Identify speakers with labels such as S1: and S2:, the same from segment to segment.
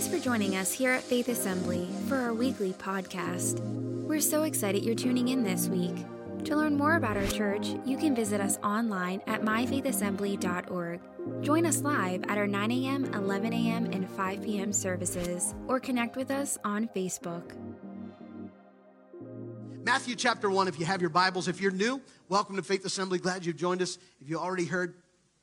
S1: Thanks for joining us here at Faith Assembly for our weekly podcast. We're so excited you're tuning in this week. To learn more about our church, you can visit us online at myfaithassembly.org. Join us live at our 9 a.m., 11 a.m., and 5 p.m. services, or connect with us on Facebook.
S2: Matthew chapter 1, if you have your Bibles. If you're new, welcome to Faith Assembly. Glad you've joined us. If you already heard,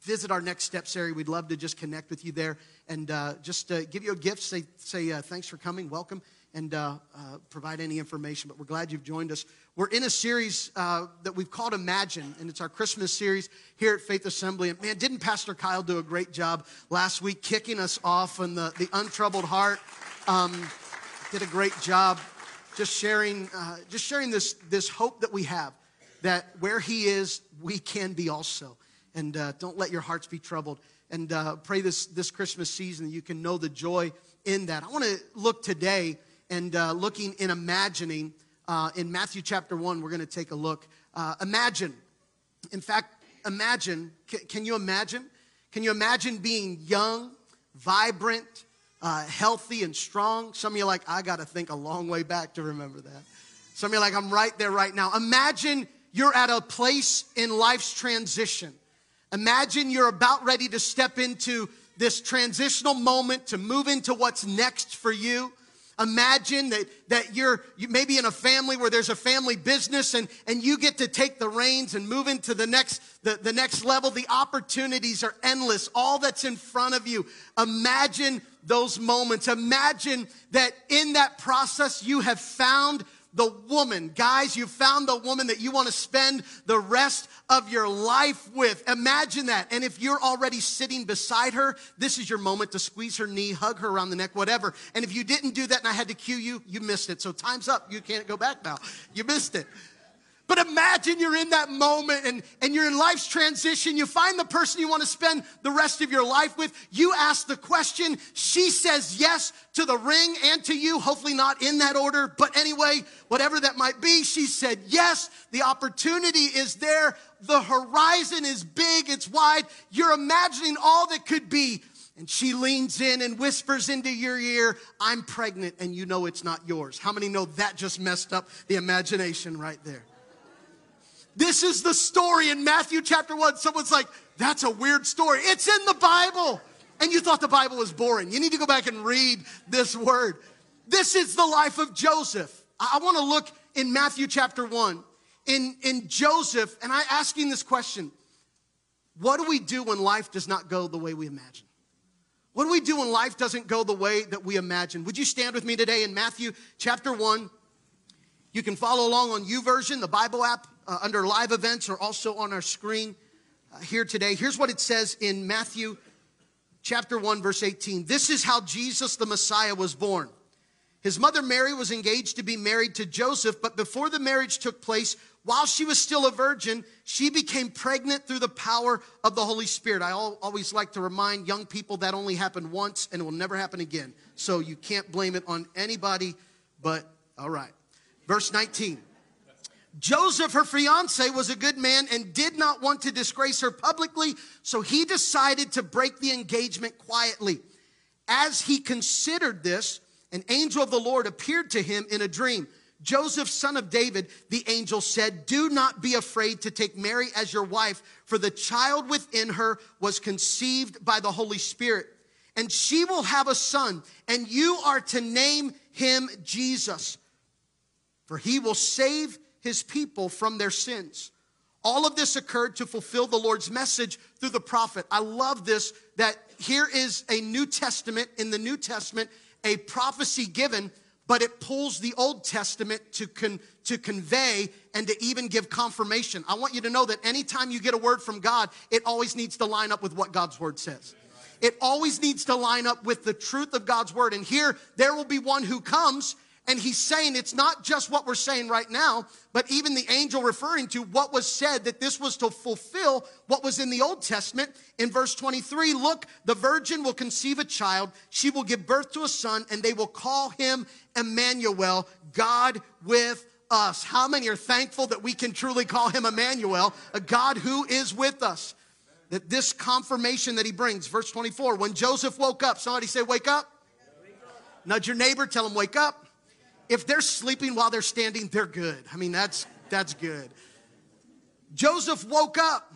S2: visit our Next Steps area. We'd love to just connect with you there and uh, just uh, give you a gift. Say, say uh, thanks for coming, welcome, and uh, uh, provide any information. But we're glad you've joined us. We're in a series uh, that we've called Imagine, and it's our Christmas series here at Faith Assembly. And man, didn't Pastor Kyle do a great job last week kicking us off on the, the untroubled heart? Um, did a great job just sharing, just sharing this, this hope that we have that where He is, we can be also. And uh, don't let your hearts be troubled. And uh, pray this, this Christmas season you can know the joy in that. I want to look today and uh, looking in imagining uh, in Matthew chapter 1, we're going to take a look. Uh, imagine. In fact, imagine. Can, can you imagine? Can you imagine being young, vibrant, uh, healthy and strong. Some of you like, I got to think a long way back to remember that. Some of you like, I'm right there right now. Imagine you're at a place in life's transition. Imagine you're about ready to step into this transitional moment to move into what's next for you. Imagine that, that you're you maybe in a family where there's a family business and, and you get to take the reins and move into the next, the, the next level. The opportunities are endless. All that's in front of you. Imagine those moments. Imagine that in that process you have found the woman. Guys, you found the woman that you want to spend the rest of your life with. Imagine that. And if you're already sitting beside her, this is your moment to squeeze her knee, hug her around the neck, whatever. And if you didn't do that and I had to cue you, you missed it. So time's up. You can't go back now. You missed it. But imagine you're in that moment and, and you're in life's transition. You find the person you want to spend the rest of your life with. You ask the question. She says yes to the ring and to you. Hopefully not in that order. But anyway, whatever that might be, she said yes. The opportunity is there. The horizon is big. It's wide. You're imagining all that could be. And she leans in and whispers into your ear, I'm pregnant and you know it's not yours. How many know that just messed up the imagination right there? This is the story in Matthew chapter 1. Someone's like, that's a weird story. It's in the Bible. And you thought the Bible was boring. You need to go back and read this word. This is the life of Joseph. I want to look in Matthew chapter 1 in, in Joseph, and I asking this question What do we do when life does not go the way we imagine? What do we do when life doesn't go the way that we imagine? Would you stand with me today in Matthew chapter 1? You can follow along on YouVersion, the Bible app uh, under live events, or also on our screen uh, here today. Here's what it says in Matthew chapter 1, verse 18. This is how Jesus the Messiah was born. His mother Mary was engaged to be married to Joseph, but before the marriage took place, while she was still a virgin, she became pregnant through the power of the Holy Spirit. I always like to remind young people that only happened once and it will never happen again. So you can't blame it on anybody, but all right. Verse 19. Joseph, her fiance, was a good man and did not want to disgrace her publicly, so he decided to break the engagement quietly. As he considered this, an angel of the Lord appeared to him in a dream. Joseph, son of David, the angel said, Do not be afraid to take Mary as your wife, for the child within her was conceived by the Holy Spirit. And she will have a son, and you are to name him Jesus, for he will save his people from their sins. All of this occurred to fulfill the Lord's message through the prophet. I love this that here is a New Testament, in the New Testament, a prophecy given, but it pulls the Old Testament to, con, to convey and to even give confirmation. I want you to know that anytime you get a word from God, it always needs to line up with what God's word says. It always needs to line up with the truth of God's word. And here, there will be one who comes and he's saying it's not just what we're saying right now, but even the angel referring to what was said that this was to fulfill what was in the Old Testament. In verse 23, look, the virgin will conceive a child. She will give birth to a son, and they will call him Emmanuel, God with us. How many are thankful that we can truly call him Emmanuel, a God who is with us? That this confirmation that he brings, verse 24, when Joseph woke up, somebody say, Wake up. Nudge your neighbor, tell him, wake up. If they're sleeping while they're standing, they're good. I mean, that's, that's good. Joseph woke up.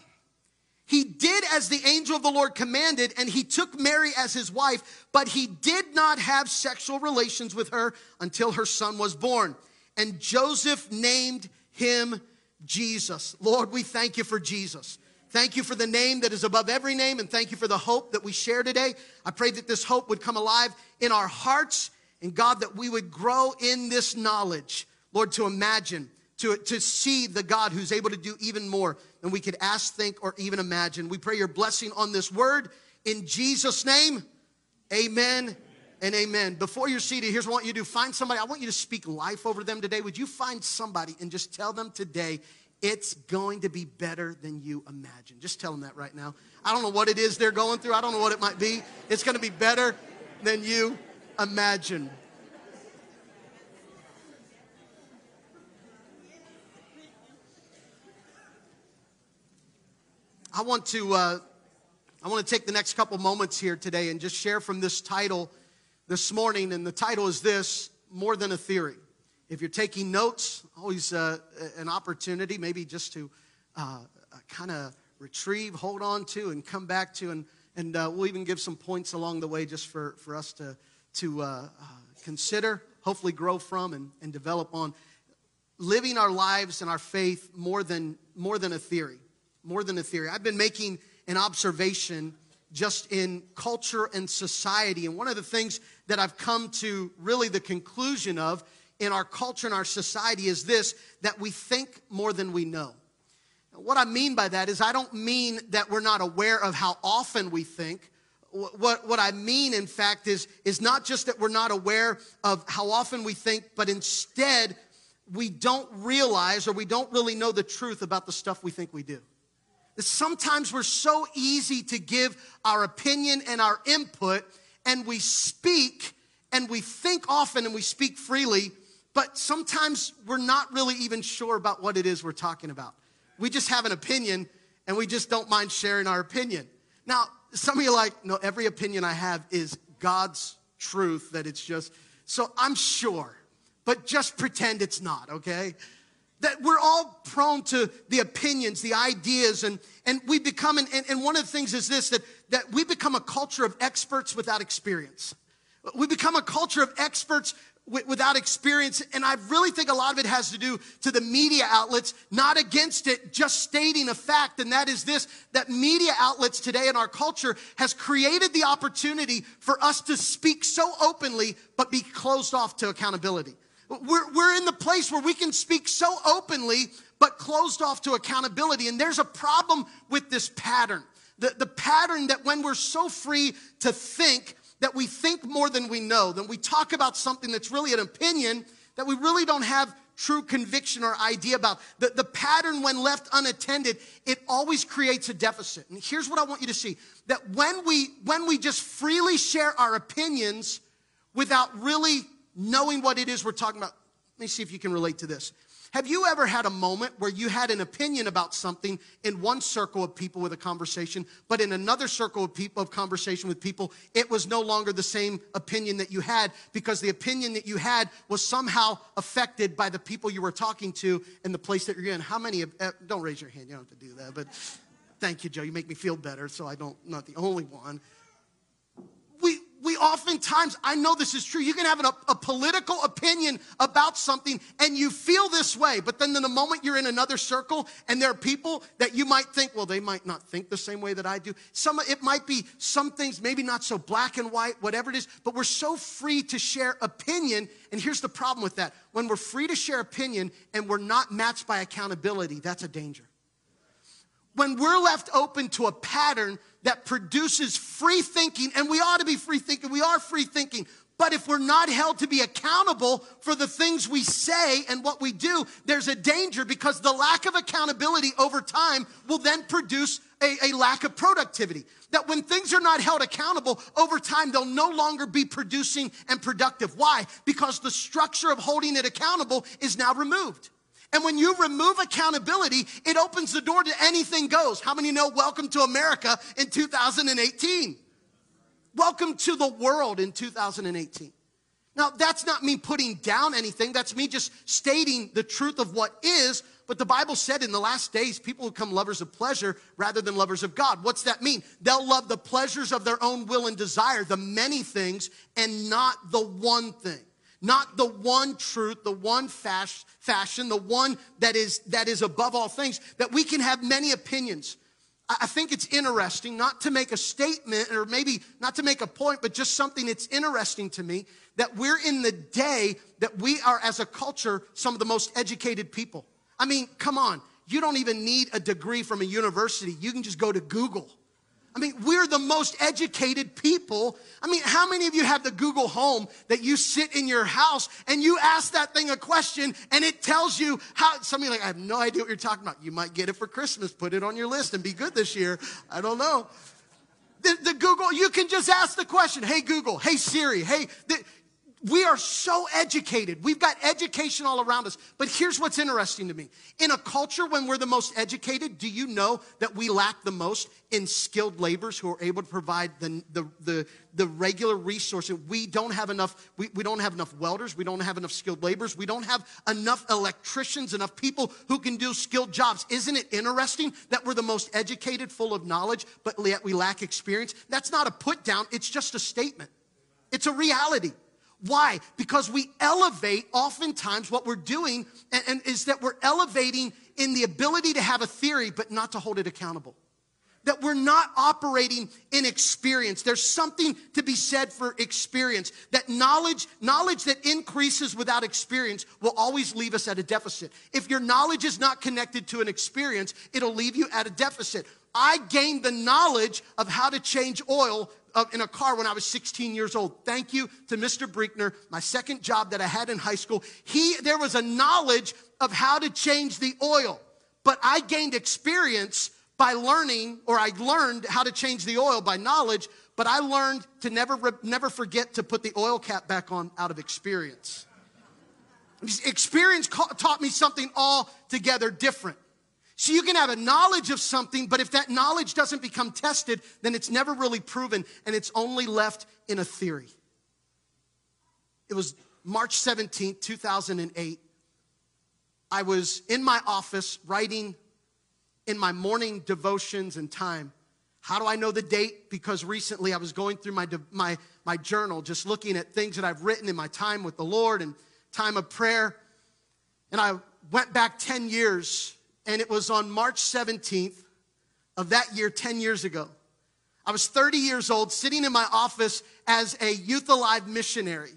S2: He did as the angel of the Lord commanded, and he took Mary as his wife, but he did not have sexual relations with her until her son was born. And Joseph named him Jesus. Lord, we thank you for Jesus. Thank you for the name that is above every name, and thank you for the hope that we share today. I pray that this hope would come alive in our hearts, and God, that we would grow in this knowledge, Lord, to imagine, to, to see the God who's able to do even more than we could ask, think, or even imagine. We pray your blessing on this word in Jesus' name. Amen and amen. Before you're seated, here's what I want you to do find somebody. I want you to speak life over them today. Would you find somebody and just tell them today, it's going to be better than you imagine. Just tell them that right now. I don't know what it is they're going through, I don't know what it might be. It's going to be better than you imagine. I want to uh, I want to take the next couple moments here today and just share from this title this morning, and the title is this: More than a theory. If you're taking notes, always uh, an opportunity, maybe just to uh, kind of retrieve, hold on to, and come back to. And, and uh, we'll even give some points along the way just for, for us to, to uh, uh, consider, hopefully grow from, and, and develop on. Living our lives and our faith more than, more than a theory. More than a theory. I've been making an observation just in culture and society. And one of the things that I've come to really the conclusion of in our culture and our society is this that we think more than we know. What I mean by that is, I don't mean that we're not aware of how often we think. What, what I mean, in fact, is, is not just that we're not aware of how often we think, but instead, we don't realize or we don't really know the truth about the stuff we think we do. Sometimes we're so easy to give our opinion and our input, and we speak and we think often and we speak freely, but sometimes we're not really even sure about what it is we're talking about. We just have an opinion and we just don't mind sharing our opinion. Now, some of you like, no, every opinion I have is God's truth, that it's just, so I'm sure, but just pretend it's not, okay? That we're all prone to the opinions, the ideas, and, and we become, and, and one of the things is this that, that we become a culture of experts without experience. We become a culture of experts without experience. And I really think a lot of it has to do to the media outlets, not against it, just stating a fact. And that is this, that media outlets today in our culture has created the opportunity for us to speak so openly, but be closed off to accountability. We're, we're in the place where we can speak so openly, but closed off to accountability. And there's a problem with this pattern. The, the pattern that when we're so free to think, that we think more than we know, that we talk about something that's really an opinion that we really don't have true conviction or idea about. The, the pattern, when left unattended, it always creates a deficit. And here's what I want you to see that when we, when we just freely share our opinions without really knowing what it is we're talking about, let me see if you can relate to this. Have you ever had a moment where you had an opinion about something in one circle of people with a conversation, but in another circle of people of conversation with people, it was no longer the same opinion that you had because the opinion that you had was somehow affected by the people you were talking to and the place that you're in? How many? Have, uh, don't raise your hand. You don't have to do that, but thank you, Joe. You make me feel better, so I don't. Not the only one oftentimes, I know this is true, you can have a, a, political opinion about something and you feel this way, but then in the moment you're in another circle and there are people that you might think, well, they might not think the same way that I do. Some, it might be some things, maybe not so black and white, whatever it is, but we're so free to share opinion. And here's the problem with that. When we're free to share opinion and we're not matched by accountability, that's a danger. When we're left open to a pattern that produces free thinking, and we ought to be free thinking, we are free thinking. But if we're not held to be accountable for the things we say and what we do, there's a danger because the lack of accountability over time will then produce a, a, lack of productivity. That when things are not held accountable over time, they'll no longer be producing and productive. Why? Because the structure of holding it accountable is now removed. And when you remove accountability, it opens the door to anything goes. How many know welcome to America in 2018? Welcome to the world in 2018. Now, that's not me putting down anything. That's me just stating the truth of what is. But the Bible said in the last days, people will become lovers of pleasure rather than lovers of God. What's that mean? They'll love the pleasures of their own will and desire, the many things, and not the one thing. Not the one truth, the one fashion, the one that is, that is above all things, that we can have many opinions. I think it's interesting, not to make a statement or maybe not to make a point, but just something that's interesting to me that we're in the day that we are, as a culture, some of the most educated people. I mean, come on. You don't even need a degree from a university. You can just go to Google I mean, we're the most educated people. I mean, how many of you have the Google Home that you sit in your house and you ask that thing a question and it tells you how, some of you like, I have no idea what you're talking about. You might get it for Christmas. Put it on your list and be good this year. I don't know. The, the Google, you can just ask the question, hey Google, hey Siri, hey, the, we are so educated. We've got education all around us. But here's what's interesting to me. In a culture when we're the most educated, do you know that we lack the most in skilled laborers who are able to provide the, the, the, the regular resources? We don't have enough, we, we don't have enough welders. We don't have enough skilled laborers. We don't have enough electricians, enough people who can do skilled jobs. Isn't it interesting that we're the most educated, full of knowledge, but yet we lack experience? That's not a put down. It's just a statement. It's a reality. Why? Because we elevate, oftentimes, what we're doing and, and, is that we're elevating in the ability to have a theory, but not to hold it accountable. That we're not operating in experience. There's something to be said for experience. That knowledge, knowledge that increases without experience will always leave us at a deficit. If your knowledge is not connected to an experience, it'll leave you at a deficit. I gained the knowledge of how to change oil uh, in a car when I was 16 years old. Thank you to Mr. Brinkner, my second job that I had in high school. He, there was a knowledge of how to change the oil, but I gained experience by learning, or I learned how to change the oil by knowledge, but I learned to never, never forget to put the oil cap back on out of experience. Experience taught me something altogether different. So you can have a knowledge of something, but if that knowledge doesn't become tested, then it's never really proven and it's only left in a theory. It was March 17th, 2008. I was in my office writing in my morning devotions and time. How do I know the date? Because recently I was going through my, my, my journal, just looking at things that I've written in my time with the Lord and time of prayer. And I went back 10 years and it was on March 17th of that year, 10 years ago. I was 30 years old, sitting in my office as a Youth Alive missionary.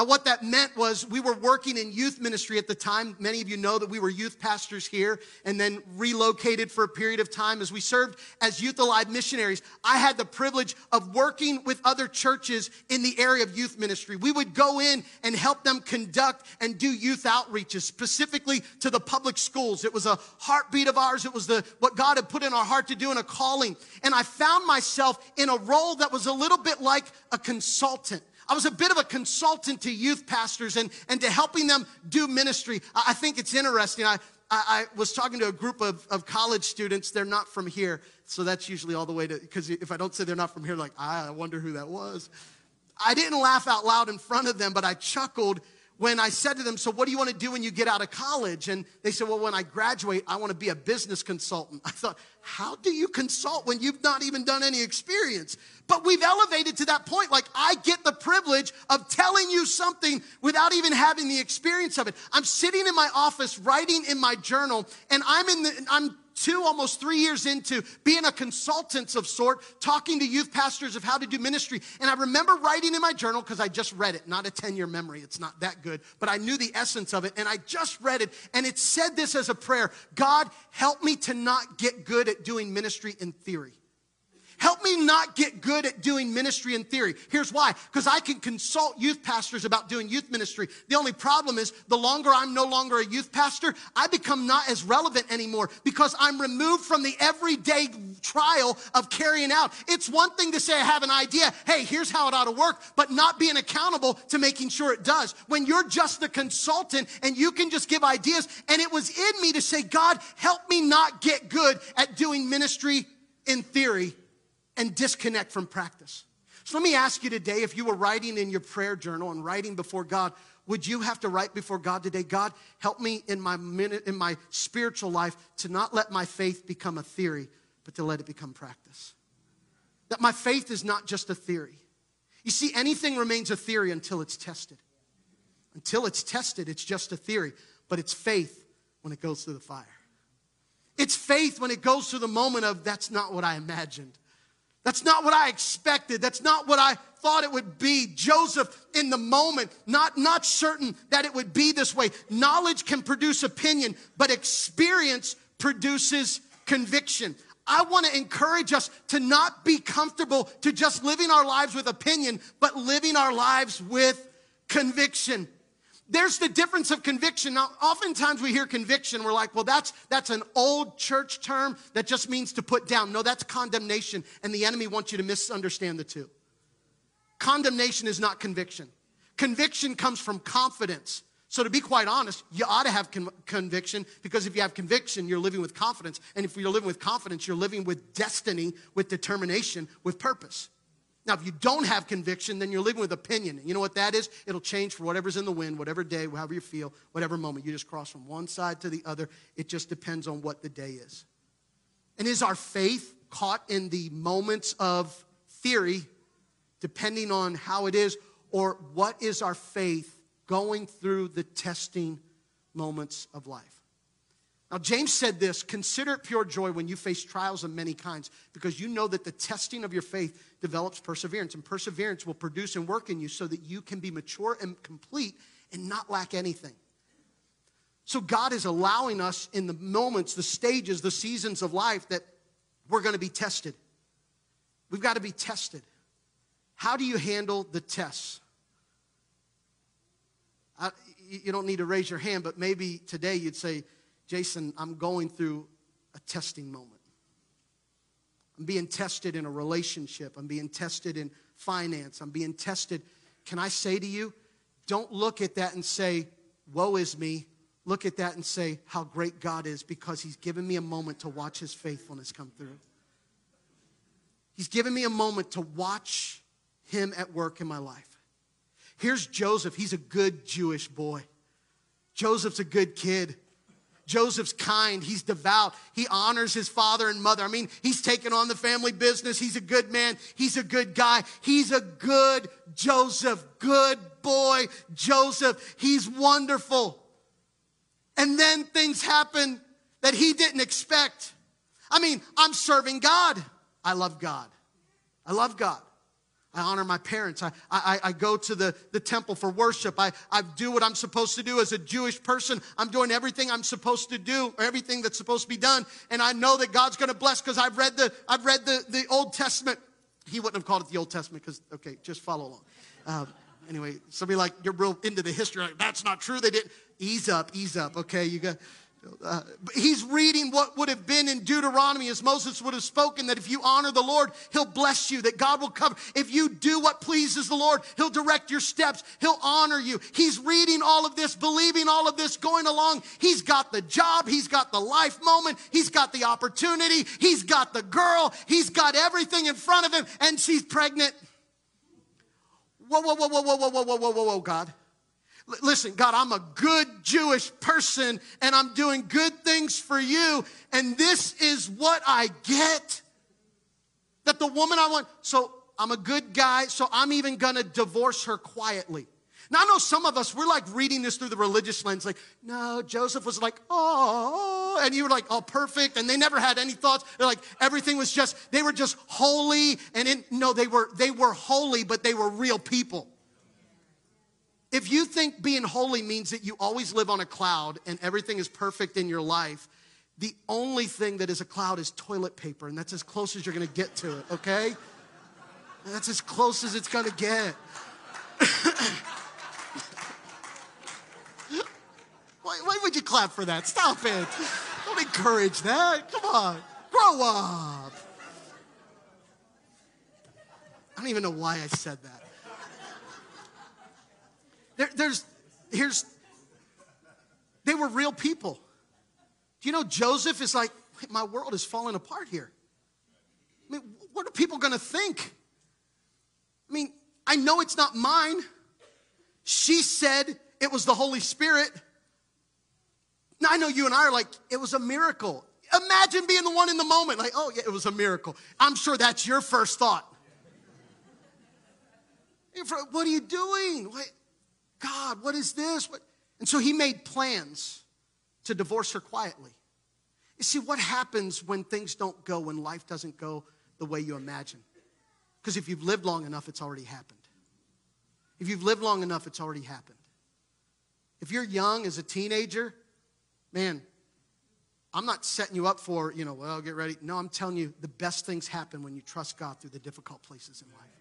S2: Now, what that meant was we were working in youth ministry at the time. Many of you know that we were youth pastors here and then relocated for a period of time as we served as Youth Alive missionaries. I had the privilege of working with other churches in the area of youth ministry. We would go in and help them conduct and do youth outreaches, specifically to the public schools. It was a heartbeat of ours. It was the, what God had put in our heart to do and a calling. And I found myself in a role that was a little bit like a consultant. I was a bit of a consultant to youth pastors and, and to helping them do ministry. I, I think it's interesting. I, I, I, was talking to a group of, of college students. They're not from here. So that's usually all the way to, because if I don't say they're not from here, like, ah, I wonder who that was. I didn't laugh out loud in front of them, but I chuckled when I said to them, So, what do you want to do when you get out of college? And they said, Well, when I graduate, I want to be a business consultant. I thought, How do you consult when you've not even done any experience? But we've elevated to that point. Like, I get the privilege of telling you something without even having the experience of it. I'm sitting in my office writing in my journal, and I'm in the, I'm two, almost three years into being a consultant of sort, talking to youth pastors of how to do ministry. And I remember writing in my journal because I just read it, not a 10 year memory. It's not that good, but I knew the essence of it. And I just read it. And it said this as a prayer God, help me to not get good at doing ministry in theory. Help me not get good at doing ministry in theory. Here's why. Because I can consult youth pastors about doing youth ministry. The only problem is the longer I'm no longer a youth pastor, I become not as relevant anymore because I'm removed from the everyday trial of carrying out. It's one thing to say I have an idea. Hey, here's how it ought to work, but not being accountable to making sure it does. When you're just the consultant and you can just give ideas, and it was in me to say, God, help me not get good at doing ministry in theory and disconnect from practice. So let me ask you today if you were writing in your prayer journal and writing before God, would you have to write before God today, God, help me in my minute in my spiritual life to not let my faith become a theory, but to let it become practice. That my faith is not just a theory. You see, anything remains a theory until it's tested. Until it's tested, it's just a theory, but it's faith when it goes through the fire. It's faith when it goes through the moment of that's not what I imagined. That's not what I expected. That's not what I thought it would be. Joseph, in the moment, not, not certain that it would be this way. Knowledge can produce opinion, but experience produces conviction. I want to encourage us to not be comfortable to just living our lives with opinion, but living our lives with conviction. There's the difference of conviction. Now, oftentimes we hear conviction, we're like, well, that's, that's an old church term that just means to put down. No, that's condemnation, and the enemy wants you to misunderstand the two. Condemnation is not conviction. Conviction comes from confidence. So, to be quite honest, you ought to have con- conviction because if you have conviction, you're living with confidence. And if you're living with confidence, you're living with destiny, with determination, with purpose. Now, if you don't have conviction, then you're living with opinion. You know what that is? It'll change for whatever's in the wind, whatever day, however you feel, whatever moment. You just cross from one side to the other. It just depends on what the day is. And is our faith caught in the moments of theory, depending on how it is, or what is our faith going through the testing moments of life. Now, James said this consider it pure joy when you face trials of many kinds, because you know that the testing of your faith develops perseverance, and perseverance will produce and work in you so that you can be mature and complete and not lack anything. So, God is allowing us in the moments, the stages, the seasons of life that we're going to be tested. We've got to be tested. How do you handle the tests? I, you don't need to raise your hand, but maybe today you'd say, Jason, I'm going through a testing moment. I'm being tested in a relationship. I'm being tested in finance. I'm being tested. Can I say to you, don't look at that and say, Woe is me. Look at that and say, How great God is because He's given me a moment to watch His faithfulness come through. He's given me a moment to watch Him at work in my life. Here's Joseph. He's a good Jewish boy. Joseph's a good kid. Joseph's kind. He's devout. He honors his father and mother. I mean, he's taken on the family business. He's a good man. He's a good guy. He's a good Joseph. Good boy, Joseph. He's wonderful. And then things happen that he didn't expect. I mean, I'm serving God. I love God. I love God. I honor my parents. I, I, I go to the, the temple for worship. I, I do what I'm supposed to do as a Jewish person. I'm doing everything I'm supposed to do, or everything that's supposed to be done. And I know that God's going to bless because I've read the, I've read the, the Old Testament. He wouldn't have called it the Old Testament because, okay, just follow along. Um, anyway, somebody like, you're real into the history. Like, That's not true. They didn't. Ease up, ease up, okay? You got, uh, he's reading what would have been in Deuteronomy as Moses would have spoken that if you honor the Lord, he'll bless you, that God will cover. If you do what pleases the Lord, he'll direct your steps, he'll honor you. He's reading all of this, believing all of this, going along. He's got the job, he's got the life moment, he's got the opportunity, he's got the girl, he's got everything in front of him, and she's pregnant. Whoa, whoa, whoa, whoa, whoa, whoa, whoa, whoa, whoa, whoa, God. Listen, God, I'm a good Jewish person and I'm doing good things for you, and this is what I get. That the woman I want, so I'm a good guy, so I'm even gonna divorce her quietly. Now, I know some of us, we're like reading this through the religious lens, like, no, Joseph was like, oh, and you were like, oh, perfect, and they never had any thoughts. They're like, everything was just, they were just holy, and in, no, they were, they were holy, but they were real people. If you think being holy means that you always live on a cloud and everything is perfect in your life, the only thing that is a cloud is toilet paper, and that's as close as you're gonna get to it, okay? That's as close as it's gonna get. why, why would you clap for that? Stop it. Don't encourage that. Come on, grow up. I don't even know why I said that. There, there's, here's, they were real people. Do you know Joseph is like, my world is falling apart here. I mean, what are people going to think? I mean, I know it's not mine. She said it was the Holy Spirit. Now, I know you and I are like, it was a miracle. Imagine being the one in the moment, like, oh, yeah, it was a miracle. I'm sure that's your first thought. What are you doing? What? God, what is this? What? And so he made plans to divorce her quietly. You see, what happens when things don't go, when life doesn't go the way you imagine? Because if you've lived long enough, it's already happened. If you've lived long enough, it's already happened. If you're young as a teenager, man, I'm not setting you up for, you know, well, get ready. No, I'm telling you, the best things happen when you trust God through the difficult places in life.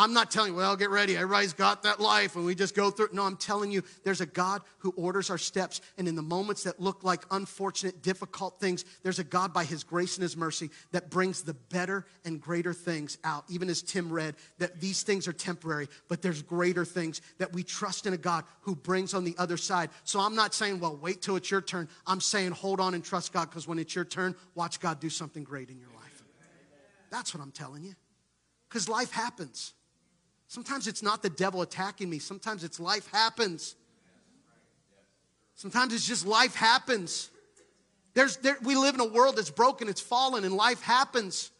S2: I'm not telling you, well, get ready. Everybody's got that life and we just go through. No, I'm telling you, there's a God who orders our steps. And in the moments that look like unfortunate, difficult things, there's a God by his grace and his mercy that brings the better and greater things out. Even as Tim read, that these things are temporary, but there's greater things that we trust in a God who brings on the other side. So I'm not saying, well, wait till it's your turn. I'm saying, hold on and trust God because when it's your turn, watch God do something great in your life. That's what I'm telling you. Because life happens. Sometimes it's not the devil attacking me, sometimes it's life happens. Sometimes it's just life happens. There's, there, we live in a world that's broken, it's fallen, and life happens.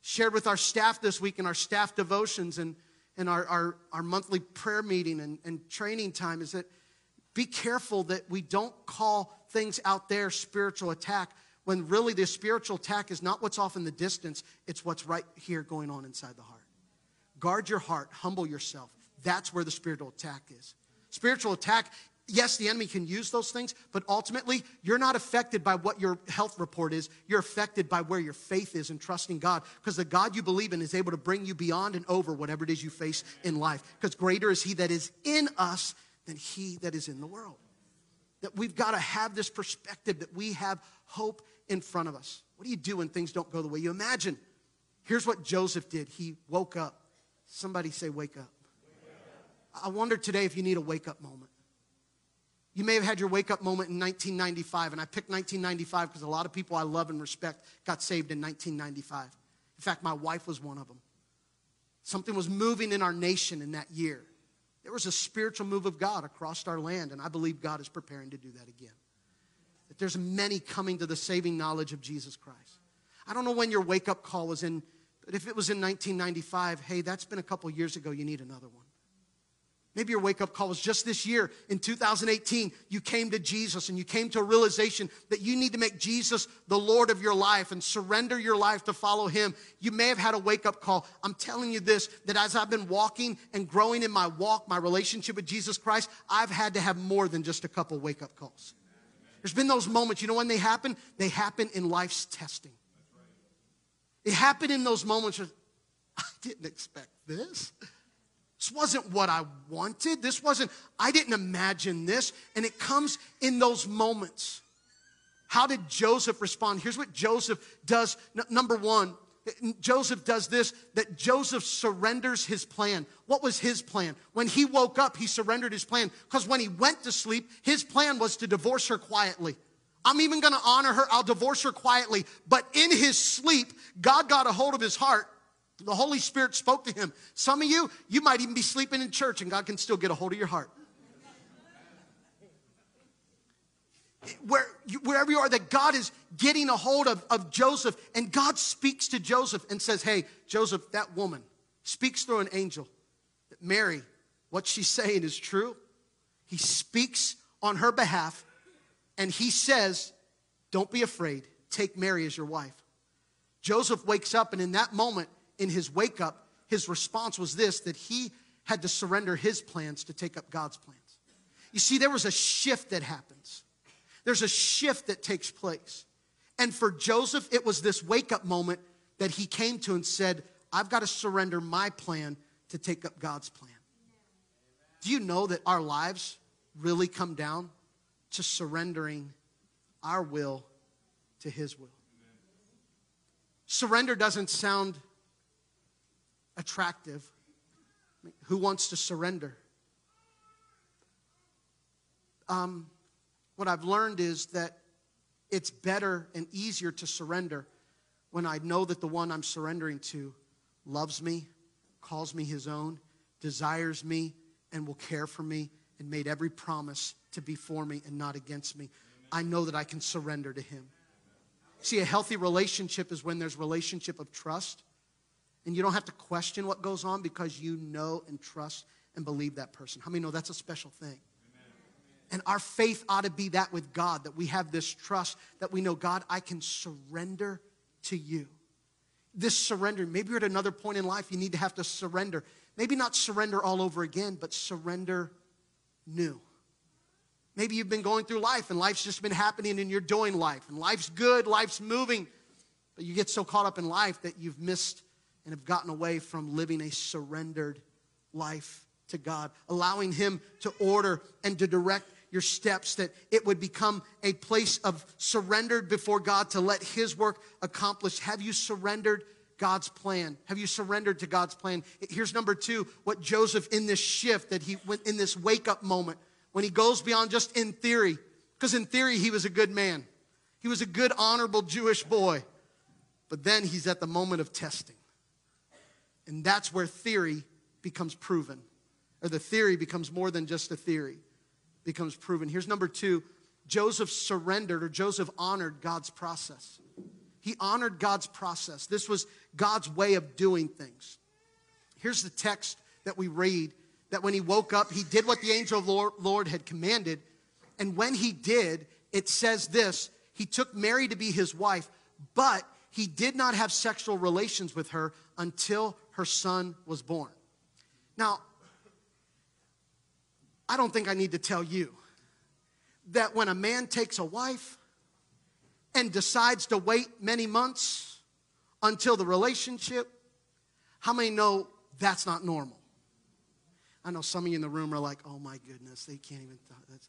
S2: Shared with our staff this week in our staff devotions and, and our, our, our monthly prayer meeting and, and training time is that be careful that we don't call things out there spiritual attack when really the spiritual attack is not what's off in the distance, it's what's right here going on inside the heart. Guard your heart, humble yourself. That's where the spiritual attack is. Spiritual attack, yes, the enemy can use those things, but ultimately, you're not affected by what your health report is. You're affected by where your faith is in trusting God, because the God you believe in is able to bring you beyond and over whatever it is you face in life. Because greater is He that is in us than He that is in the world. That we've got to have this perspective that we have hope in front of us. What do you do when things don't go the way you imagine? Here's what Joseph did he woke up. Somebody say, wake up. I wonder today if you need a wake up moment. You may have had your wake up moment in 1995, and I picked 1995 because a lot of people I love and respect got saved in 1995. In fact, my wife was one of them. Something was moving in our nation in that year. There was a spiritual move of God across our land, and I believe God is preparing to do that again. That there's many coming to the saving knowledge of Jesus Christ. I don't know when your wake up call was in but if it was in 1995, hey, that's been a couple years ago, you need another one. Maybe your wake up call was just this year in 2018. You came to Jesus and you came to a realization that you need to make Jesus the Lord of your life and surrender your life to follow Him. You may have had a wake up call. I'm telling you this that as I've been walking and growing in my walk, my relationship with Jesus Christ, I've had to have more than just a couple wake up calls. There's been those moments, you know when they happen? They happen in life's testing. It happened in those moments of, I didn't expect this. This wasn't what I wanted. This wasn't, I didn't imagine this. And it comes in those moments. How did Joseph respond? Here's what Joseph does. N- number one, Joseph does this that Joseph surrenders his plan. What was his plan? When he woke up, he surrendered his plan because when he went to sleep, his plan was to divorce her quietly. I'm even to honor her. I'll divorce her quietly. But in his sleep, God got a hold of his heart. The Holy Spirit spoke to him. Some of you, you might even be sleeping in church and God can still get a hold of your heart. Where, wherever you are, that God is getting a hold of, of Joseph, and God speaks to Joseph and says, Hey, Joseph, that woman speaks through an angel. That Mary, what she's saying is true. He speaks on her behalf and he says, Don't be afraid, take Mary as your wife. Joseph wakes up, and in that moment, in his wake up, his response was this that he had to surrender his plans to take up God's plans. You see, there was a shift that happens, there's a shift that takes place. And for Joseph, it was this wake up moment that he came to and said, I've got to surrender my plan to take up God's plan. Do you know that our lives really come down to surrendering our will to His will. Surrender doesn't sound attractive. Who wants to surrender? Um, what I've learned is that it's better and easier to surrender when I know that the one I'm surrendering to loves me, calls me his own, desires me, and will care for me, and made every promise to be for me and not against me. I know that I can surrender to him. See, a healthy relationship is when there's relationship of trust, and you don't have to question what goes on because you know and trust and believe that person. How many know that's a special thing? And our faith ought to be that with God, that we have this trust that we know, God, I can surrender to you. This surrender, maybe you're at another point in life, you need to have to surrender. Maybe not surrender all over again, but surrender new. Maybe you've been going through life and life's just been happening and you're doing life and life's good, life's moving, but you get so caught up in life that you've missed and have gotten away from living a surrendered life to God, allowing Him to order and to direct your steps, that it would become a place of surrendered before God to let His work accomplish. Have you surrendered God's plan? Have you surrendered to God's plan? Here's number two what Joseph in this shift that he went in this wake up moment when he goes beyond just in theory, because in theory he was a good man, he was a good, honorable Jewish boy. But then he's at the moment of testing. And that's where theory becomes proven, or the theory becomes more than just a theory becomes proven. Here's number two Joseph surrendered or Joseph honored God's process. He honored God's process. This was God's way of doing things. Here's the text that we read that when he woke up, he did what the angel of the Lord had commanded. And when he did, it says this he took Mary to be his wife, but he did not have sexual relations with her until her son was born. Now, I don't think I need to tell you that when a man takes a wife and decides to wait many months until the relationship, how many know that's not normal? I know some of you in the room are like, oh my goodness, they can't even. That's,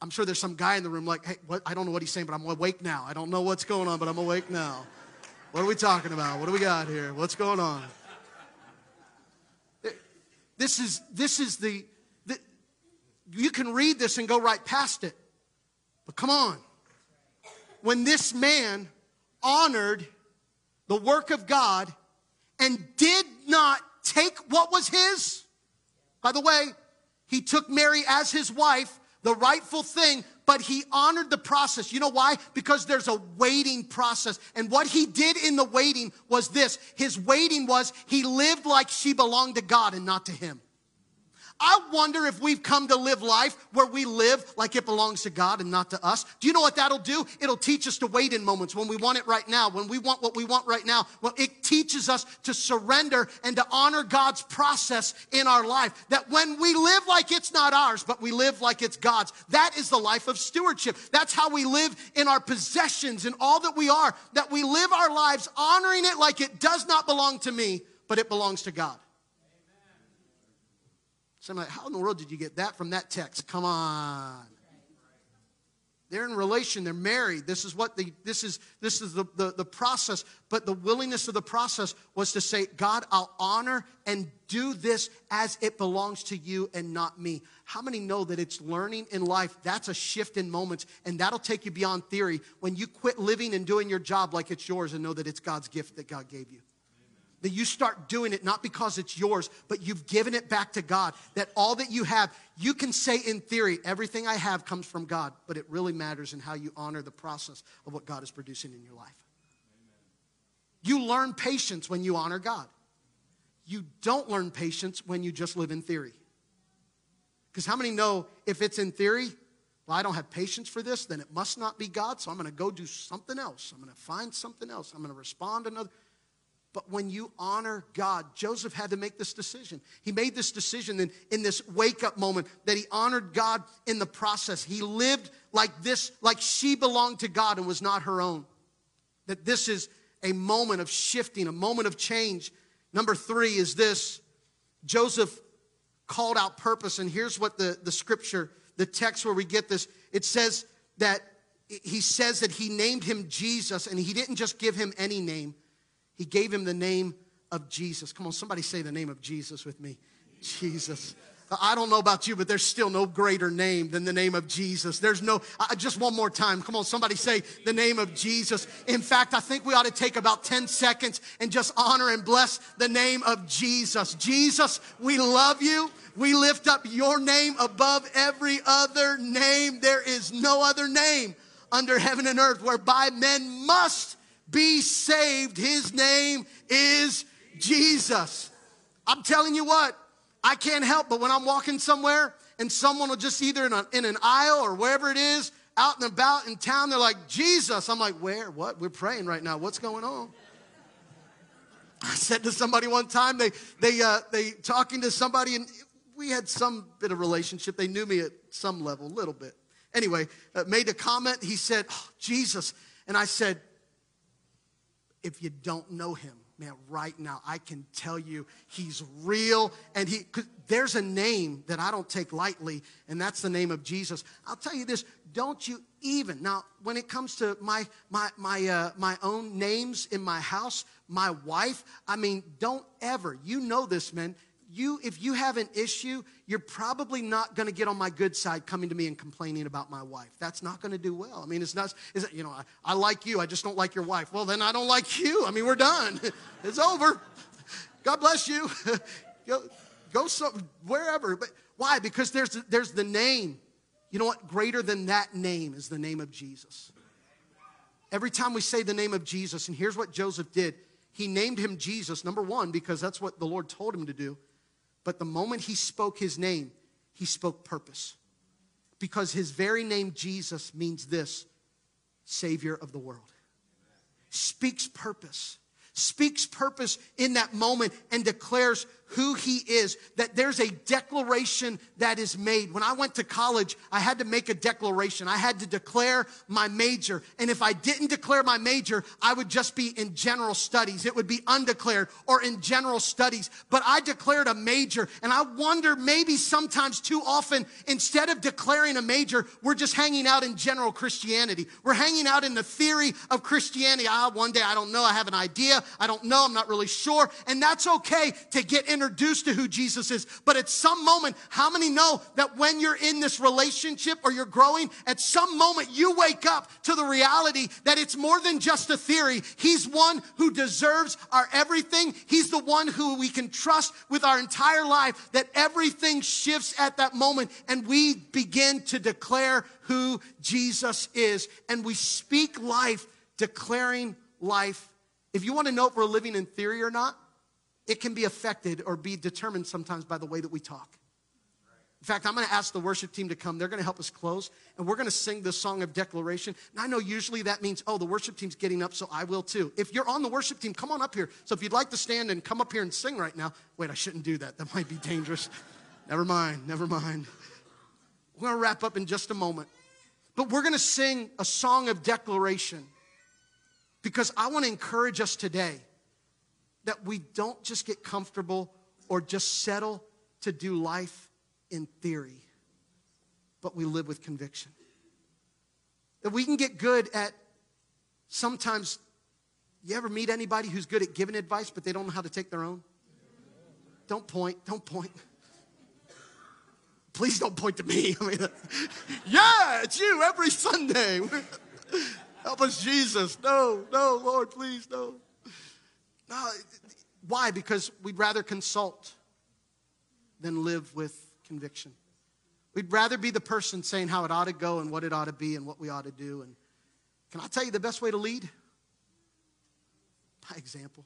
S2: I'm sure there's some guy in the room like, hey, what, I don't know what he's saying, but I'm awake now. I don't know what's going on, but I'm awake now. What are we talking about? What do we got here? What's going on? This is, this is the, you can read this and go right past it. But come on. When this man honored the work of God and did not take what was his, by the way, he took Mary as his wife, the rightful thing, but he honored the process. You know why? Because there's a waiting process. And what he did in the waiting was this his waiting was he lived like she belonged to God and not to him. I wonder if we've come to live life where we live like it belongs to God and not to us. Do you know what that'll do? It'll teach us to wait in moments when we want it right now, when we want what we want right now. Well, it teaches us to surrender and to honor God's process in our life. That when we live like it's not ours, but we live like it's God's, that is the life of stewardship. That's how we live in our possessions and all that we are, that we live our lives honoring it like it does not belong to me, but it belongs to God. So I'm like, how in the world did you get that from that text? Come on. They're in relation, they're married. This is what the this is this is the, the, the process. But the willingness of the process was to say, God, I'll honor and do this as it belongs to you and not me. How many know that it's learning in life? That's a shift in moments, and that'll take you beyond theory when you quit living and doing your job like it's yours and know that it's God's gift that God gave you that you start doing it not because it's yours, but you've given it back to God. That all that you have, you can say in theory, everything I have comes from God, but it really matters in how you honor the process of what God is producing in your life. You learn patience when you honor God. You don't learn patience when you just live in theory. Because how many know if it's in theory, well, I don't have patience for this, then it must not be God, so I'm going to go do something else. I'm going to find something else. I'm going to respond another. But when you honor God, Joseph had to make this decision. He made this decision in, in this wake up moment that he honored God in the process. He lived like this, like she belonged to God and was not her own. That this is a moment of shifting, a moment of change. Number three is this Joseph called out purpose. And here's what the, the scripture, the text where we get this it says that he says that he named him Jesus, and he didn't just give him any name. He gave him the name of Jesus. Come on, somebody say the name of Jesus with me. Jesus. I don't know about you, but there's still no greater name than the name of Jesus. There's no, just one more time. Come on, somebody say the name of Jesus. In fact, I think we ought to take about 10 seconds and just honor and bless the name of Jesus. Jesus, we love you. We lift up your name above every other name. There is no other name under heaven and earth whereby men must be saved. His name is Jesus. I'm telling you what, I can't help but when I'm walking somewhere and someone will just either in, a, in an aisle or wherever it is, out and about in town, they're like, Jesus. I'm like, where? What? We're praying right now. What's going on? I said to somebody one time, they, they, uh, they talking to somebody, and we had some bit of relationship. They knew me at some level, a little bit. Anyway, uh, made a comment. He said, oh, Jesus. And I said, if you don't know him, man, right now, I can tell you he's real. And he, there's a name that I don't take lightly, and that's the name of Jesus. I'll tell you this don't you even, now, when it comes to my, my, my, uh, my own names in my house, my wife, I mean, don't ever, you know this, man you if you have an issue you're probably not going to get on my good side coming to me and complaining about my wife. That's not going to do well. I mean it's not is it, you know I, I, like you i just don't like your wife. Well then i don't like you. I mean we're done. It's over. God bless you. Go go some, wherever. But why? Because there's there's the name. You know what? Greater than that name is the name of jesus. Every time we say the name of jesus and here's what joseph did. He named him jesus number one because that's what the lord told him to do but the moment he spoke his name, he spoke purpose. Because his very name, Jesus, means this Savior of the world. Speaks purpose speaks purpose in that moment and declares who he is, that there's a declaration that is made. When I went to college, I had to make a declaration. I had to declare my major. And if I didn't declare my major, I would just be in general studies. It would be undeclared or in general studies. But I declared a major. And I wonder maybe sometimes too often, instead of declaring a major, we're just hanging out in general Christianity. We're hanging out in the theory of Christianity. Ah, one day I don't know. I have an idea. I don't know. I'm not really sure. And that's okay to get introduced to who Jesus is. But at some moment, how many know that when you're in this relationship or you're growing, at some moment you wake up to the reality that it's more than just a theory. He's one who deserves our everything. He's the one who we can trust with our entire life that everything shifts at that moment and we begin to declare who Jesus is. And we speak life, declaring life if you want to know if we're living in theory or not, it can be affected or be determined sometimes by the way that we talk. In fact, I'm going to ask the worship team to come. They're going to help us close, and we're going to sing this song of declaration. And I know usually that means, oh, the worship team's getting up, so I will too. If you're on the worship team, come on up here. So if you'd like to stand and come up here and sing right now, wait, I shouldn't do that. That might be dangerous. never mind, never mind. We're going to wrap up in just a moment. But we're going to sing a song of declaration. Because I want to encourage us today that we don't just get comfortable or just settle to do life in theory, but we live with conviction. That we can get good at sometimes, you ever meet anybody who's good at giving advice, but they don't know how to take their own? Don't point, don't point. Please don't point to me. I mean, yeah, it's you every Sunday. Help us, Jesus. No, no, Lord, please, no. Why? Because we'd rather consult than live with conviction. We'd rather be the person saying how it ought to go and what it ought to be and what we ought to do. And can I tell you the best way to lead? By example.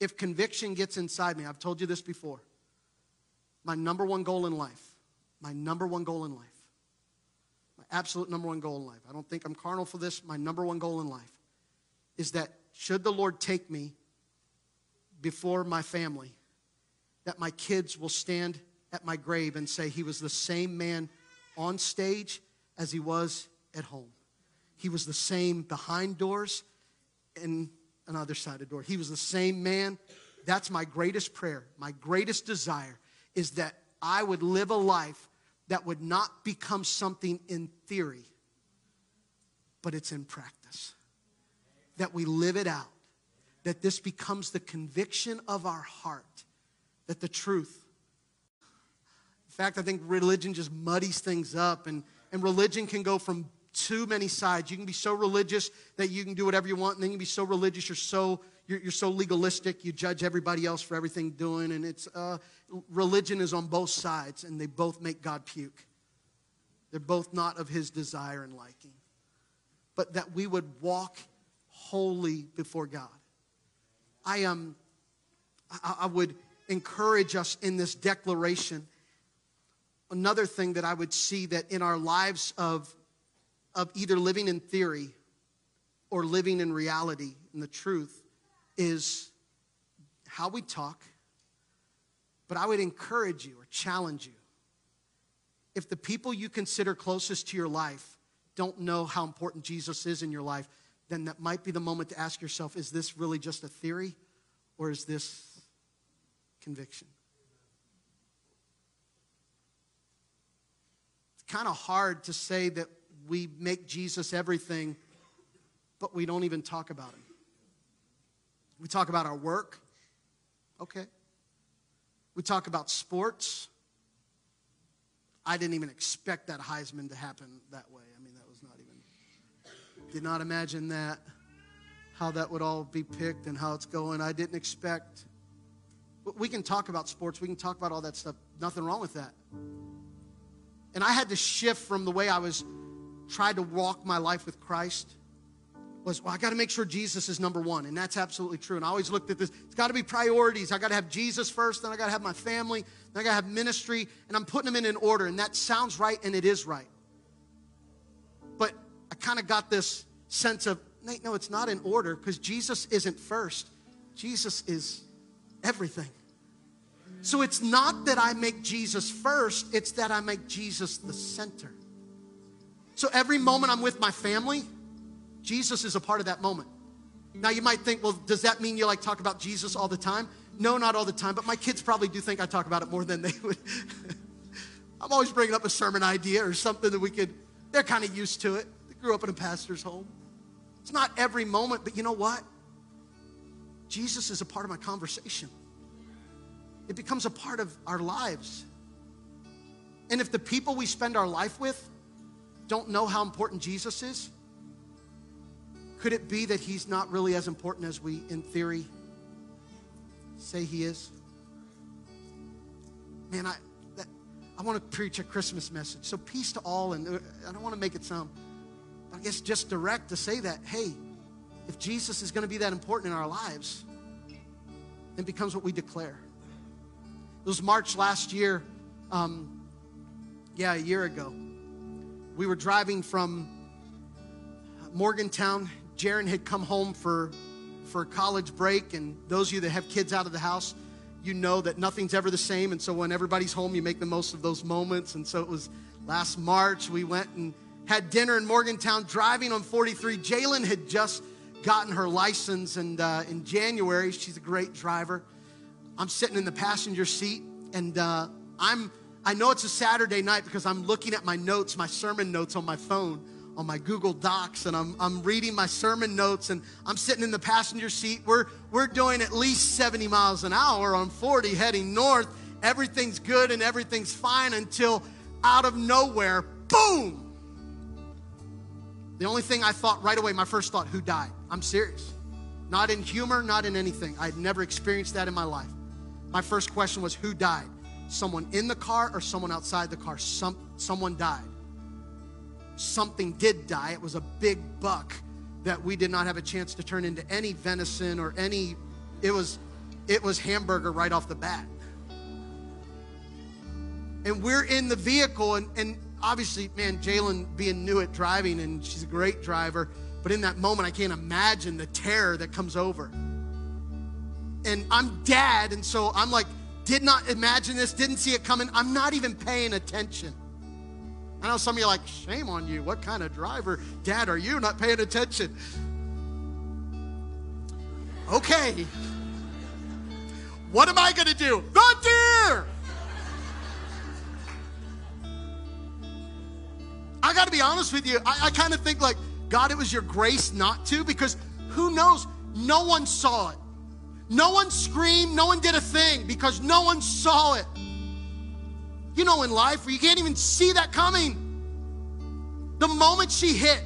S2: If conviction gets inside me, I've told you this before, my number one goal in life my number one goal in life. Absolute number one goal in life. I don't think I'm carnal for this. My number one goal in life is that should the Lord take me before my family, that my kids will stand at my grave and say he was the same man on stage as he was at home. He was the same behind doors and another side of door. He was the same man. That's my greatest prayer. My greatest desire is that I would live a life that would not become something in theory, but it's in practice. That we live it out. that this becomes the conviction of our heart that the truth, in fact, I think religion just muddies things up, and, and religion can go from too many sides. You can be so religious that you can do whatever you want, and then you can be so religious you're so you're, you're so legalistic you judge everybody else for everything doing. And it's uh, religion is on both sides, and they both make God puke. They're both not of His desire and liking, but that we would walk holy before God. I am. Um, I, I would encourage us in this declaration. Another thing that I would see that in our lives of, of either living in theory or living in reality in the truth is how we talk. But I would encourage you or challenge you. If the people you consider closest to your life don't know how important Jesus is in your life, then that might be the moment to ask yourself is this really just a theory or is this conviction. It's kind of hard to say that we make Jesus everything, but we don't even talk about him. We talk about our work. Okay. We talk about sports. I didn't even expect that Heisman to happen that way. I mean, that was not even, did not imagine that, how that would all be picked and how it's going. I didn't expect we can talk about sports, we can talk about all that stuff. Nothing wrong with that. And I had to shift from the way I was trying to walk my life with Christ was, well, I got to make sure Jesus is number one. And that's absolutely true. And I always looked at this. It's got to be priorities. I got to have Jesus first, then I got to have my family, then I got to have ministry. And I'm putting them in an order. And that sounds right, and it is right. But I kind of got this sense of, Nate, no, it's not in order because Jesus isn't first. Jesus is everything. So it's not that I make Jesus first, it's that I make Jesus the center. So every moment I'm with my family, Jesus is a part of that moment. Now you might think, well, does that mean you like talk about Jesus all the time? No, not all the time, but my kids probably do think I talk about it more than they would. I'm always bringing up a sermon idea or something that we could, they're kind of used to it. They grew up in a pastor's home. It's not every moment, but you know what? Jesus is a part of my conversation. It becomes a part of our lives. And if the people we spend our life with don't know how important Jesus is, could it be that he's not really as important as we, in theory, say he is? Man, I, that, I want to preach a Christmas message. So, peace to all, and uh, I don't want to make it sound, I guess, just direct to say that, hey, if Jesus is going to be that important in our lives, it becomes what we declare. It was March last year, um, yeah, a year ago. We were driving from Morgantown. Jaron had come home for, for college break, and those of you that have kids out of the house, you know that nothing's ever the same. And so when everybody's home, you make the most of those moments. And so it was last March, we went and had dinner in Morgantown, driving on 43. Jalen had just gotten her license, and uh, in January, she's a great driver. I'm sitting in the passenger seat, and uh, I'm I know it's a Saturday night because I'm looking at my notes, my sermon notes on my phone, on my Google Docs, and I'm, I'm reading my sermon notes, and I'm sitting in the passenger seat. We're, we're doing at least 70 miles an hour on 40 heading north. Everything's good and everything's fine until out of nowhere, boom! The only thing I thought right away, my first thought, who died? I'm serious. Not in humor, not in anything. I'd never experienced that in my life. My first question was, who died? Someone in the car or someone outside the car? Some, someone died. Something did die. It was a big buck that we did not have a chance to turn into any venison or any, it was, it was hamburger right off the bat. And we're in the vehicle, and, and obviously, man, Jalen being new at driving, and she's a great driver, but in that moment, I can't imagine the terror that comes over. And I'm dad, and so I'm like, did not imagine this, didn't see it coming. I'm not even paying attention. I know some of you like, shame on you. What kind of driver, dad, are you not paying attention? Okay. What am I going to do? The deer! I got to be honest with you. I, I kind of think like, God, it was your grace not to, because who knows? no one saw it. No one screamed, no one did a thing because no one saw it. You know, in life where you can't even see that coming. The moment she hit,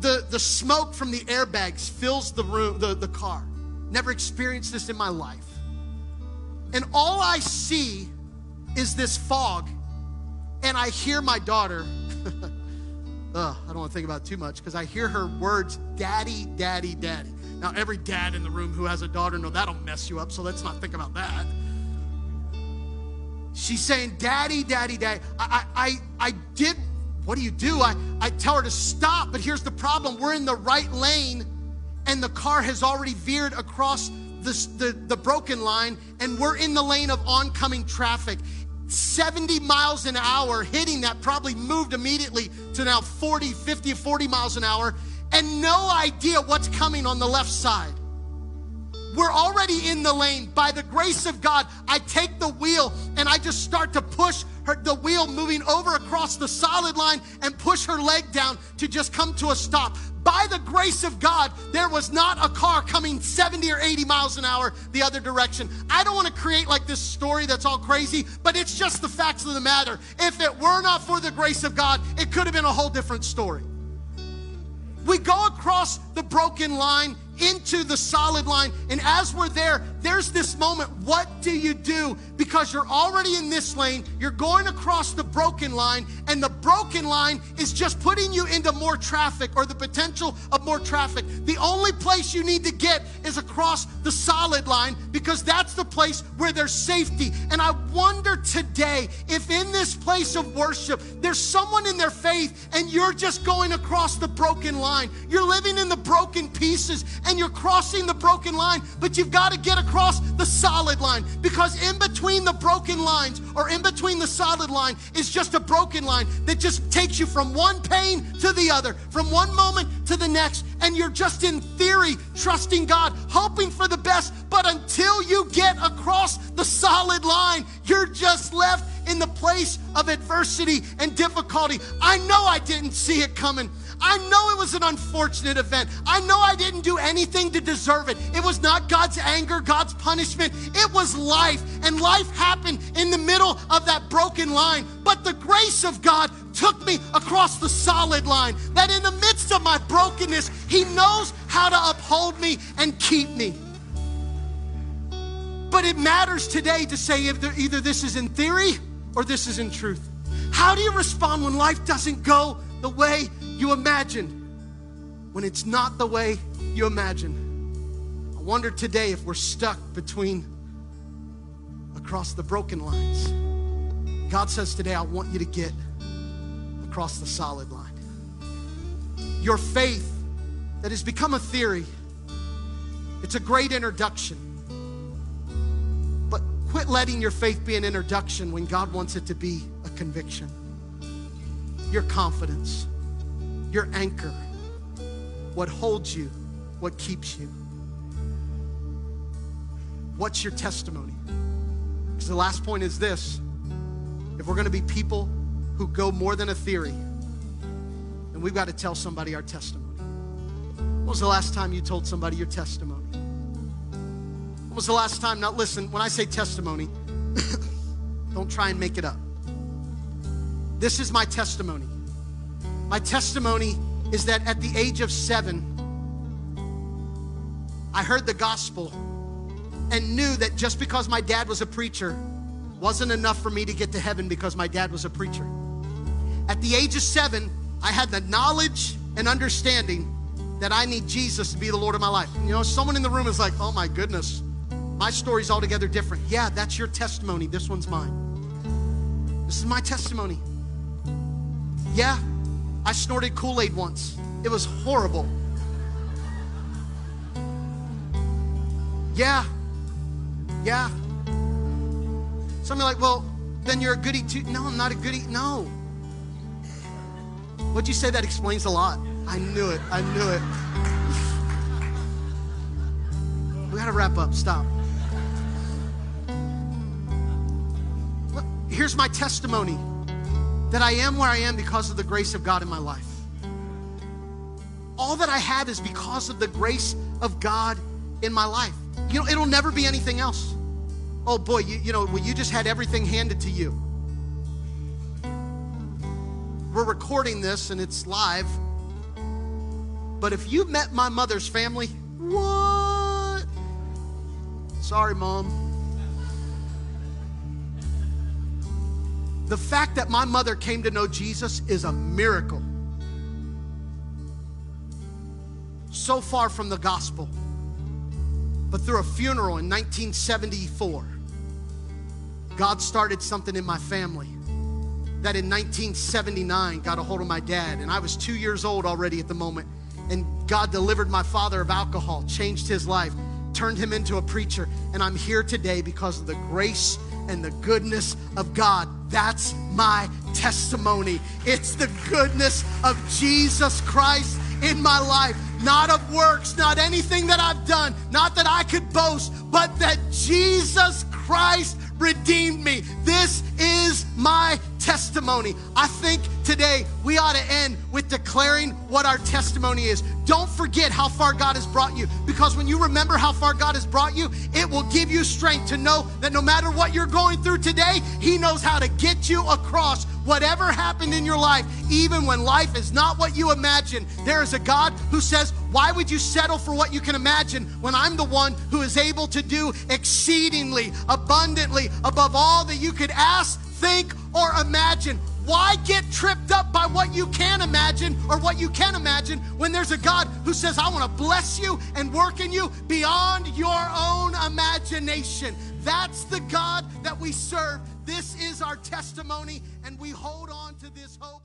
S2: the, the smoke from the airbags fills the room, the, the car. Never experienced this in my life. And all I see is this fog, and I hear my daughter. Ugh, I don't want to think about too much because I hear her words, Daddy, Daddy, Daddy. Now, every dad in the room who has a daughter know that'll mess you up, so let's not think about that. She's saying, Daddy, Daddy, Daddy. I, I, I, did, what do you do? I, I tell her to stop, but here's the problem. We're in the right lane, and the car has already veered across the, the, the broken line, and we're in the lane of oncoming traffic. 70 miles an hour hitting that probably moved immediately to now 40, 50, 40 miles an hour, and no idea what's coming on the left side. We're already in the lane. By the grace of God, I take the wheel and I just start to push her, the wheel moving over across the solid line and push her leg down to just come to a stop. By the grace of God, there was not a car coming 70 or 80 miles an hour the other direction. I don't want to create like this story that's all crazy, but it's just the facts of the matter. If it were not for the grace of God, it could have been a whole different story. We go across the broken line into the solid line. And as we're there, there's this moment. What do you do? Because you're already in this lane, you're going across the broken line, and the broken line is just putting you into more traffic or the potential of more traffic. The only place you need to get is across the solid line because that's the place where there's safety. And I wonder today if in this place of worship, there's someone in their faith and you're just going across the broken line. You're living in the broken pieces and you're crossing the broken line, but you've got to get across the solid line because in between the broken lines or in between the solid line is just a broken line that just takes you from one pain to the other, from one moment to the next. And you're just in theory trusting God, hoping for the best. But until you get across the solid line, you're just left in the place of adversity and difficulty. I know I didn't see it coming. I know it was an unfortunate event. I know I didn't do anything to deserve it. It was not God's anger, God's punishment. It was life. And life happened in the middle of that broken line. But the grace of God took me across the solid line. That in the midst of my brokenness, He knows how to uphold me and keep me. But it matters today to say either this is in theory or this is in truth. How do you respond when life doesn't go the way you imagine when it's not the way you imagine. I wonder today if we're stuck between across the broken lines. God says today, I want you to get across the solid line. Your faith that has become a theory, it's a great introduction. But quit letting your faith be an introduction when God wants it to be a conviction. Your confidence your anchor, what holds you, what keeps you. What's your testimony? Because the last point is this if we're going to be people who go more than a theory, then we've got to tell somebody our testimony. When was the last time you told somebody your testimony? When was the last time? Now, listen, when I say testimony, don't try and make it up. This is my testimony. My testimony is that at the age of seven, I heard the gospel and knew that just because my dad was a preacher wasn't enough for me to get to heaven because my dad was a preacher. At the age of seven, I had the knowledge and understanding that I need Jesus to be the Lord of my life. You know, someone in the room is like, oh my goodness, my story's altogether different. Yeah, that's your testimony. This one's mine. This is my testimony. Yeah, I snorted Kool Aid once. It was horrible. Yeah. Yeah. Some are like, well, then you're a goody too. No, I'm not a goody. No. What'd you say? That explains a lot. I knew it. I knew it. We gotta wrap up. Stop. Here's my testimony that I am where I am because of the grace of God in my life. All that I have is because of the grace of God in my life. You know, it'll never be anything else. Oh boy, you, you know, well, you just had everything handed to you. We're recording this and it's live. But if you met my mother's family, what? Sorry, mom. The fact that my mother came to know Jesus is a miracle. So far from the gospel. But through a funeral in 1974, God started something in my family that in 1979 got a hold of my dad. And I was two years old already at the moment. And God delivered my father of alcohol, changed his life, turned him into a preacher. And I'm here today because of the grace and the goodness of God. That's my testimony. It's the goodness of Jesus Christ in my life, not of works, not anything that I've done, not that I could boast, but that Jesus Christ redeemed me. This is my testimony. I think today we ought to end with declaring what our testimony is. Don't forget how far God has brought you because when you remember how far God has brought you, it will give you strength to know that no matter what you're going through today, He knows how to get you across whatever happened in your life, even when life is not what you imagine. There is a God who says, Why would you settle for what you can imagine when I'm the one who is able to do exceedingly, abundantly, above all that you could ask, think, or imagine? Why get tripped up by what you can imagine or what you can imagine when there's a God who says, I want to bless you and work in you beyond your own imagination? That's the God that we serve. This is our testimony, and we hold on to this hope.